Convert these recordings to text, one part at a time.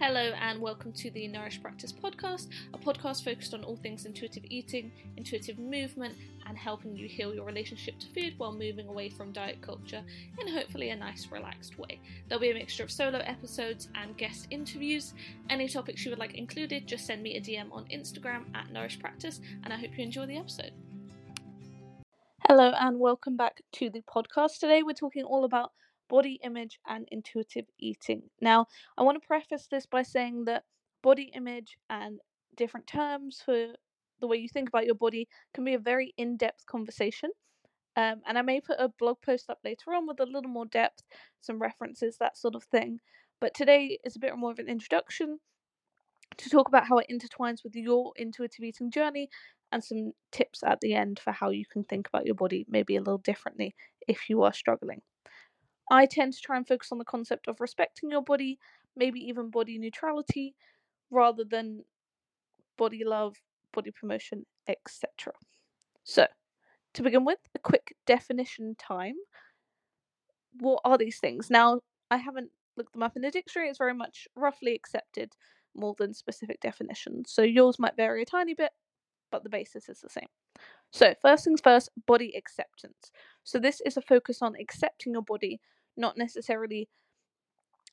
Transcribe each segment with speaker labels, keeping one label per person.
Speaker 1: Hello, and welcome to the Nourished Practice podcast, a podcast focused on all things intuitive eating, intuitive movement, and helping you heal your relationship to food while moving away from diet culture in hopefully a nice, relaxed way. There'll be a mixture of solo episodes and guest interviews. Any topics you would like included, just send me a DM on Instagram at Nourished Practice, and I hope you enjoy the episode. Hello, and welcome back to the podcast. Today, we're talking all about body image and intuitive eating. Now, I want to preface this by saying that body image and different terms for the way you think about your body can be a very in depth conversation. Um, and I may put a blog post up later on with a little more depth, some references, that sort of thing. But today is a bit more of an introduction to talk about how it intertwines with your intuitive eating journey and some tips at the end for how you can think about your body maybe a little differently if you are struggling. I tend to try and focus on the concept of respecting your body, maybe even body neutrality, rather than body love, body promotion, etc. So, to begin with, a quick definition time. What are these things? Now, I haven't looked them up in the dictionary, it's very much roughly accepted more than specific definitions. So, yours might vary a tiny bit, but the basis is the same. So, first things first, body acceptance. So, this is a focus on accepting your body not necessarily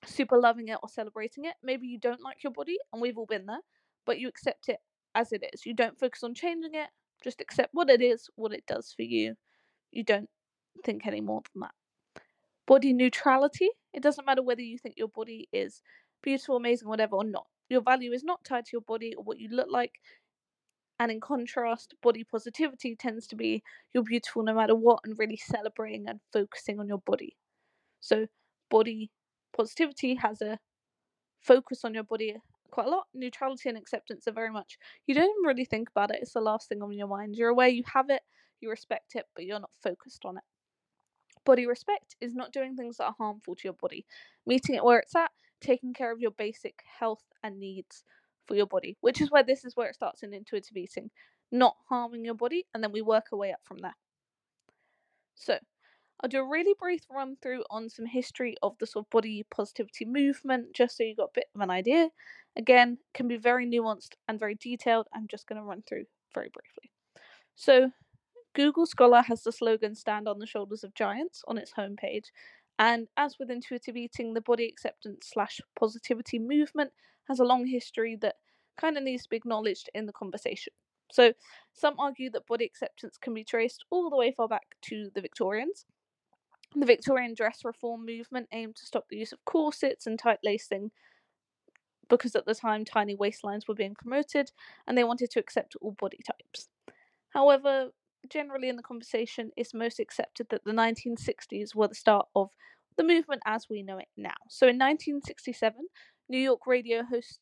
Speaker 1: super loving it or celebrating it. Maybe you don't like your body, and we've all been there, but you accept it as it is. You don't focus on changing it, just accept what it is, what it does for you. You don't think any more than that. Body neutrality it doesn't matter whether you think your body is beautiful, amazing, whatever, or not. Your value is not tied to your body or what you look like. And in contrast, body positivity tends to be you're beautiful no matter what and really celebrating and focusing on your body. So body positivity has a focus on your body quite a lot. Neutrality and acceptance are very much you don't really think about it. It's the last thing on your mind. You're aware you have it, you respect it, but you're not focused on it. Body respect is not doing things that are harmful to your body, meeting it where it's at, taking care of your basic health and needs for your body, which is where this is where it starts in intuitive eating, not harming your body, and then we work our way up from there. So, I'll do a really brief run through on some history of the sort of body positivity movement, just so you got a bit of an idea. Again, can be very nuanced and very detailed. I'm just going to run through very briefly. So, Google Scholar has the slogan "Stand on the shoulders of giants" on its homepage, and as with intuitive eating, the body acceptance slash positivity movement has a long history that kind of needs to be acknowledged in the conversation. So, some argue that body acceptance can be traced all the way far back to the Victorians, the Victorian dress reform movement aimed to stop the use of corsets and tight lacing because at the time tiny waistlines were being promoted and they wanted to accept all body types. However, generally in the conversation, it's most accepted that the 1960s were the start of the movement as we know it now. So in 1967, New York radio host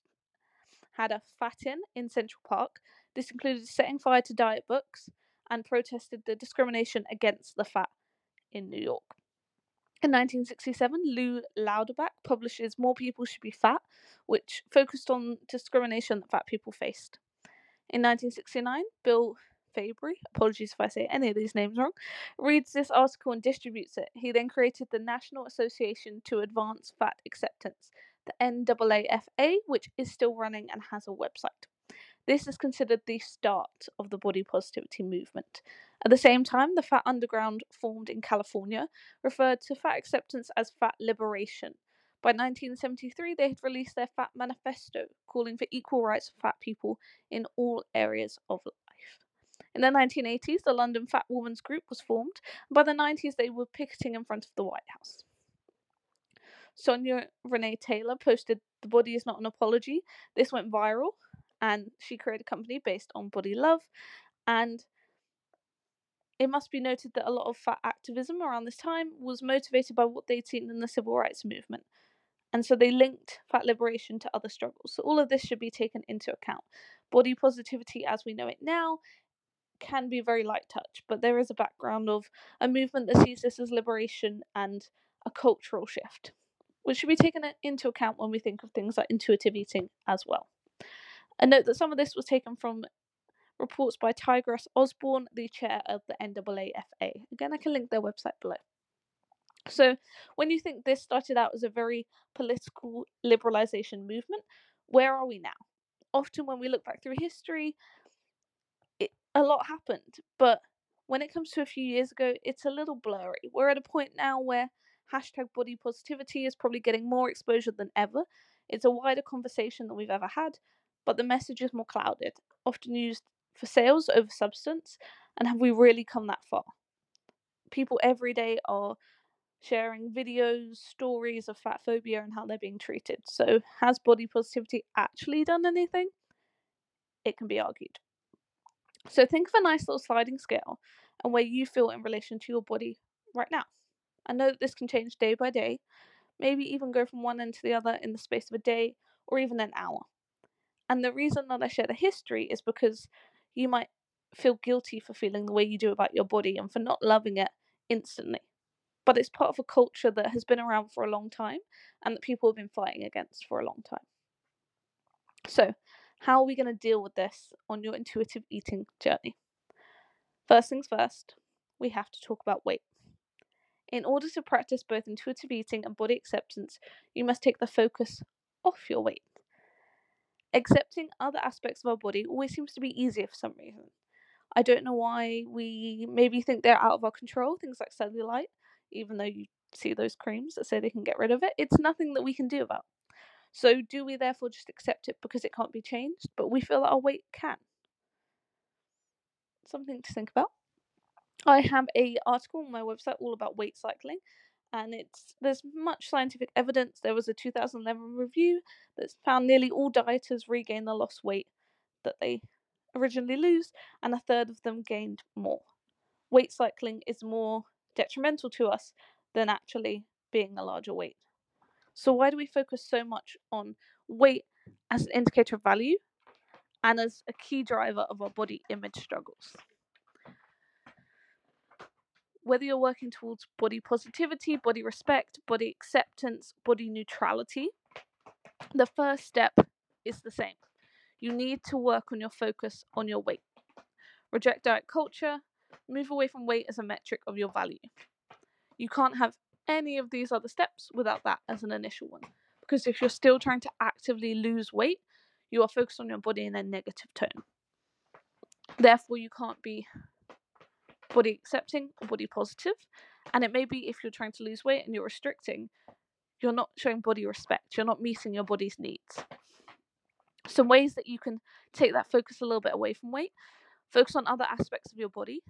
Speaker 1: had a fat in in Central Park. This included setting fire to diet books and protested the discrimination against the fat in New York. In 1967, Lew Louderback publishes More People Should Be Fat, which focused on discrimination that fat people faced. In 1969, Bill Fabrey, apologies if I say any of these names wrong, reads this article and distributes it. He then created the National Association to Advance Fat Acceptance, the NAAFA, which is still running and has a website. This is considered the start of the body positivity movement. At the same time, the Fat Underground, formed in California, referred to fat acceptance as fat liberation. By 1973, they had released their Fat Manifesto, calling for equal rights for fat people in all areas of life. In the 1980s, the London Fat Women's Group was formed, and by the 90s, they were picketing in front of the White House. Sonya Renee Taylor posted The Body is Not an Apology. This went viral, and she created a company based on body love. And it must be noted that a lot of fat activism around this time was motivated by what they'd seen in the civil rights movement. And so they linked fat liberation to other struggles. So all of this should be taken into account. Body positivity, as we know it now, can be very light touch, but there is a background of a movement that sees this as liberation and a cultural shift, which should be taken into account when we think of things like intuitive eating as well. And note that some of this was taken from reports by Tigress Osborn, the chair of the NAAFA. Again, I can link their website below. So, when you think this started out as a very political liberalization movement, where are we now? Often, when we look back through history, it, a lot happened, but when it comes to a few years ago, it's a little blurry. We're at a point now where hashtag body positivity is probably getting more exposure than ever. It's a wider conversation than we've ever had, but the message is more clouded, often used for sales over substance. And have we really come that far? People every day are sharing videos, stories of fat phobia and how they're being treated. So, has body positivity actually done anything? It can be argued. So, think of a nice little sliding scale and where you feel in relation to your body right now. I know that this can change day by day, maybe even go from one end to the other in the space of a day or even an hour. And the reason that I share the history is because you might feel guilty for feeling the way you do about your body and for not loving it instantly. But it's part of a culture that has been around for a long time and that people have been fighting against for a long time. So, how are we going to deal with this on your intuitive eating journey? First things first, we have to talk about weight. In order to practice both intuitive eating and body acceptance, you must take the focus off your weight. Accepting other aspects of our body always seems to be easier for some reason. I don't know why we maybe think they're out of our control, things like cellulite, even though you see those creams that say they can get rid of it. It's nothing that we can do about. So, do we therefore just accept it because it can't be changed, but we feel that our weight can? Something to think about. I have a article on my website all about weight cycling, and it's there's much scientific evidence. There was a 2011 review that found nearly all dieters regain the lost weight that they originally lose, and a third of them gained more. Weight cycling is more detrimental to us than actually being a larger weight. So why do we focus so much on weight as an indicator of value and as a key driver of our body image struggles? Whether you're working towards body positivity, body respect, body acceptance, body neutrality, the first step is the same. You need to work on your focus on your weight. Reject diet culture, move away from weight as a metric of your value. You can't have any of these other steps without that as an initial one. Because if you're still trying to actively lose weight, you are focused on your body in a negative tone. Therefore, you can't be body accepting or body positive. And it may be if you're trying to lose weight and you're restricting, you're not showing body respect, you're not meeting your body's needs. Some ways that you can take that focus a little bit away from weight, focus on other aspects of your body,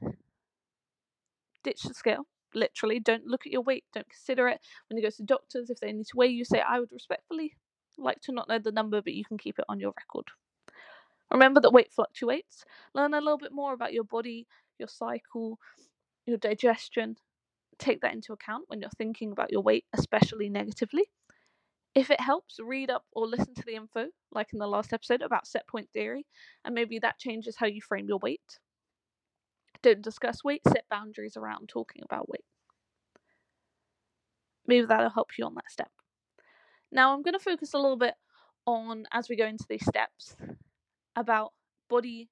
Speaker 1: ditch the scale. Literally, don't look at your weight, don't consider it. When you go to doctors, if they need to weigh you, say, I would respectfully like to not know the number, but you can keep it on your record. Remember that weight fluctuates. Learn a little bit more about your body, your cycle, your digestion. Take that into account when you're thinking about your weight, especially negatively. If it helps, read up or listen to the info, like in the last episode about set point theory, and maybe that changes how you frame your weight. Don't discuss weight, set boundaries around talking about weight. Maybe that'll help you on that step. Now, I'm going to focus a little bit on, as we go into these steps, about body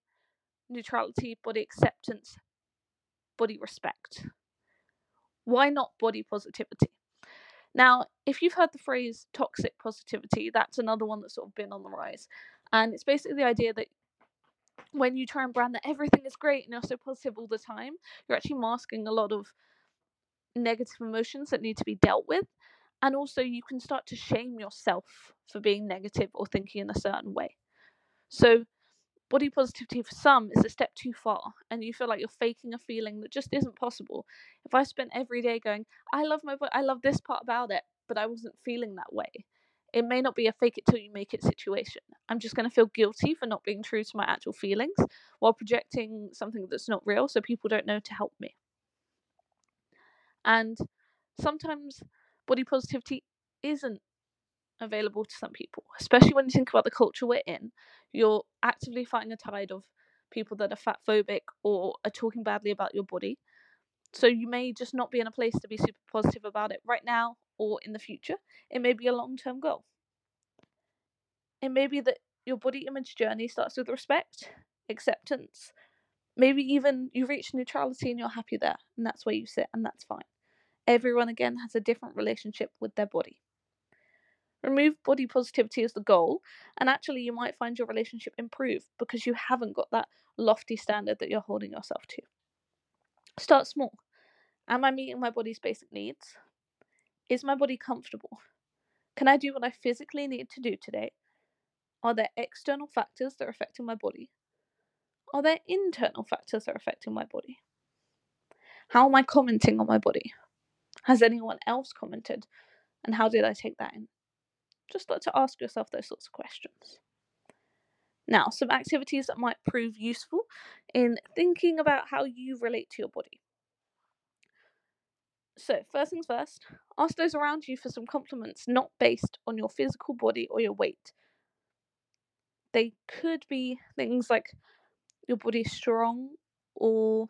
Speaker 1: neutrality, body acceptance, body respect. Why not body positivity? Now, if you've heard the phrase toxic positivity, that's another one that's sort of been on the rise. And it's basically the idea that when you try and brand that everything is great and you're so positive all the time, you're actually masking a lot of negative emotions that need to be dealt with. And also, you can start to shame yourself for being negative or thinking in a certain way. So, body positivity for some is a step too far and you feel like you're faking a feeling that just isn't possible. If i spent every day going i love my body i love this part about it but i wasn't feeling that way it may not be a fake it till you make it situation. I'm just going to feel guilty for not being true to my actual feelings while projecting something that's not real so people don't know to help me. And sometimes body positivity isn't available to some people, especially when you think about the culture we're in. You're actively fighting a tide of people that are fat phobic or are talking badly about your body. So you may just not be in a place to be super positive about it right now or in the future. It may be a long term goal. It may be that your body image journey starts with respect, acceptance, maybe even you reach neutrality and you're happy there, and that's where you sit, and that's fine. Everyone, again, has a different relationship with their body. Remove body positivity as the goal, and actually, you might find your relationship improve because you haven't got that lofty standard that you're holding yourself to. Start small. Am I meeting my body's basic needs? Is my body comfortable? Can I do what I physically need to do today? Are there external factors that are affecting my body? Are there internal factors that are affecting my body? How am I commenting on my body? Has anyone else commented? And how did I take that in? Just like to ask yourself those sorts of questions. Now, some activities that might prove useful in thinking about how you relate to your body. So, first things first, ask those around you for some compliments not based on your physical body or your weight. They could be things like your body's strong or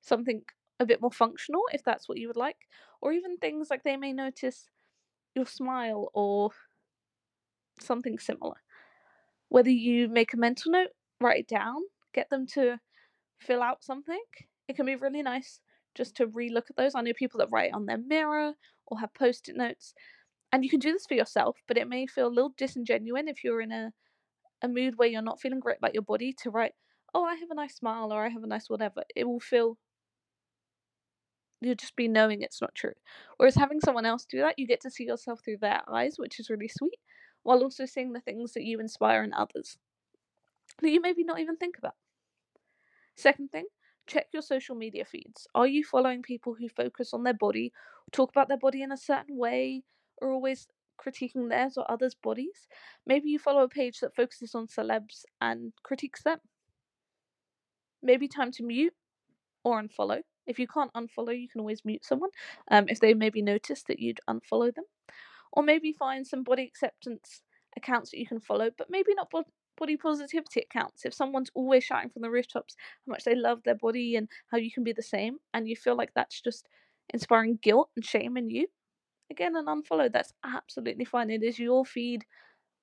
Speaker 1: something a bit more functional if that's what you would like, or even things like they may notice your smile or something similar. Whether you make a mental note, write it down, get them to fill out something, it can be really nice just to relook at those. I know people that write on their mirror or have post it notes. And you can do this for yourself, but it may feel a little disingenuous if you're in a, a mood where you're not feeling great about your body to write, oh, I have a nice smile or I have a nice whatever. It will feel, you'll just be knowing it's not true. Whereas having someone else do that, you get to see yourself through their eyes, which is really sweet, while also seeing the things that you inspire in others that you maybe not even think about. Second thing, check your social media feeds. Are you following people who focus on their body, talk about their body in a certain way, or always critiquing theirs or others' bodies? Maybe you follow a page that focuses on celebs and critiques them. Maybe time to mute or unfollow. If you can't unfollow, you can always mute someone um, if they maybe notice that you'd unfollow them. Or maybe find some body acceptance accounts that you can follow, but maybe not body positivity accounts. If someone's always shouting from the rooftops how much they love their body and how you can be the same, and you feel like that's just inspiring guilt and shame in you, again, an unfollow. That's absolutely fine. It is your feed.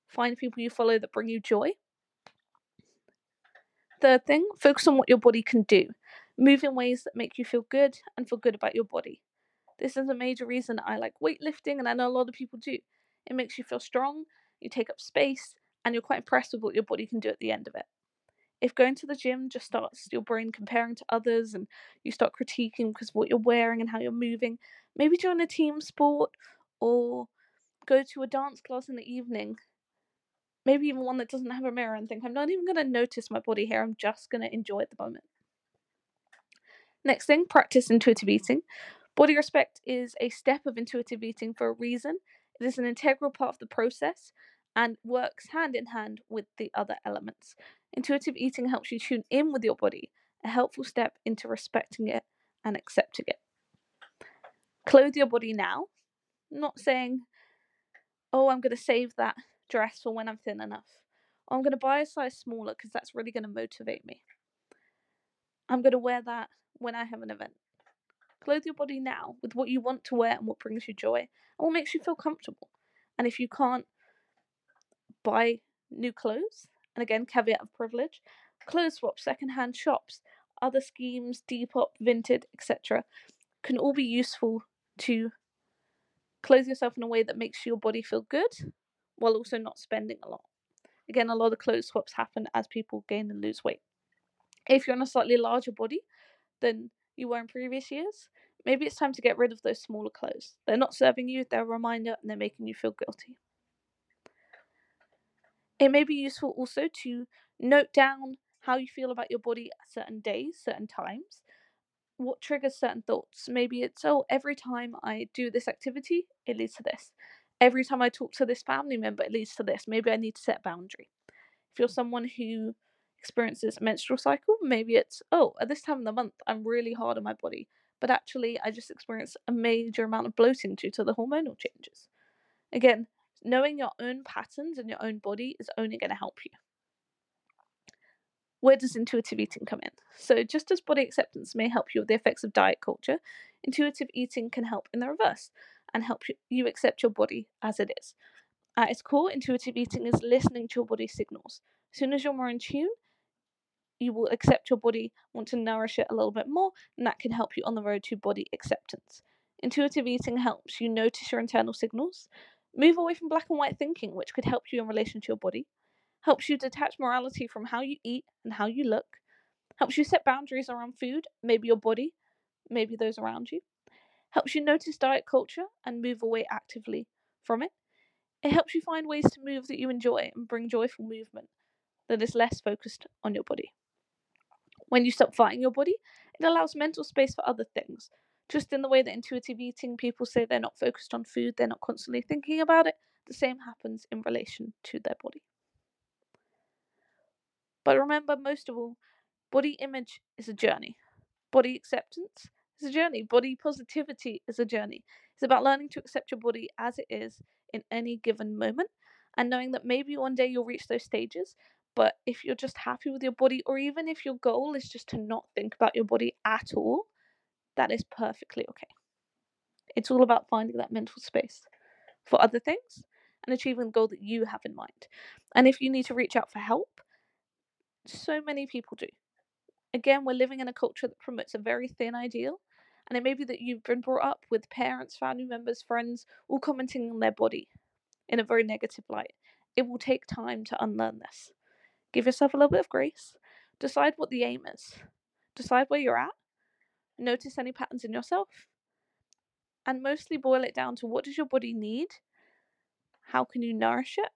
Speaker 1: Find people you follow that bring you joy. Third thing, focus on what your body can do. Move in ways that make you feel good and feel good about your body. This is a major reason I like weightlifting, and I know a lot of people do. It makes you feel strong, you take up space, and you're quite impressed with what your body can do at the end of it. If going to the gym just starts your brain comparing to others and you start critiquing because of what you're wearing and how you're moving, maybe join a team sport or go to a dance class in the evening. Maybe even one that doesn't have a mirror and think, I'm not even going to notice my body here, I'm just going to enjoy it the moment. Next thing, practice intuitive eating. Body respect is a step of intuitive eating for a reason. It is an integral part of the process and works hand in hand with the other elements. Intuitive eating helps you tune in with your body, a helpful step into respecting it and accepting it. Clothe your body now, not saying, oh, I'm going to save that dress for when I'm thin enough. Or I'm going to buy a size smaller because that's really going to motivate me. I'm going to wear that when I have an event. Clothe your body now with what you want to wear and what brings you joy and what makes you feel comfortable. And if you can't buy new clothes, and again, caveat of privilege, clothes swaps, secondhand shops, other schemes, Depop, Vinted, etc., can all be useful to clothe yourself in a way that makes your body feel good while also not spending a lot. Again, a lot of clothes swaps happen as people gain and lose weight. If you're on a slightly larger body than you were in previous years, maybe it's time to get rid of those smaller clothes. They're not serving you, they're a reminder, and they're making you feel guilty. It may be useful also to note down how you feel about your body at certain days, certain times, what triggers certain thoughts. Maybe it's, oh, every time I do this activity, it leads to this. Every time I talk to this family member, it leads to this. Maybe I need to set a boundary. If you're mm. someone who experiences menstrual cycle, maybe it's, oh, at this time of the month, I'm really hard on my body, but actually, I just experienced a major amount of bloating due to the hormonal changes. Again, knowing your own patterns and your own body is only going to help you. Where does intuitive eating come in? So, just as body acceptance may help you with the effects of diet culture, intuitive eating can help in the reverse and help you accept your body as it is. At its core, intuitive eating is listening to your body's signals. As soon as you're more in tune, you will accept your body, want to nourish it a little bit more, and that can help you on the road to body acceptance. Intuitive eating helps you notice your internal signals, move away from black and white thinking, which could help you in relation to your body, helps you detach morality from how you eat and how you look, helps you set boundaries around food, maybe your body, maybe those around you, helps you notice diet culture and move away actively from it. It helps you find ways to move that you enjoy and bring joyful movement that is less focused on your body. When you stop fighting your body, it allows mental space for other things. Just in the way that intuitive eating people say they're not focused on food, they're not constantly thinking about it, the same happens in relation to their body. But remember, most of all, body image is a journey. Body acceptance is a journey. Body positivity is a journey. It's about learning to accept your body as it is in any given moment and knowing that maybe one day you'll reach those stages. But if you're just happy with your body, or even if your goal is just to not think about your body at all, that is perfectly okay. It's all about finding that mental space for other things and achieving the goal that you have in mind. And if you need to reach out for help, so many people do. Again, we're living in a culture that promotes a very thin ideal. And it may be that you've been brought up with parents, family members, friends, all commenting on their body in a very negative light. It will take time to unlearn this. Give yourself a little bit of grace. Decide what the aim is. Decide where you're at. Notice any patterns in yourself. And mostly boil it down to what does your body need? How can you nourish it?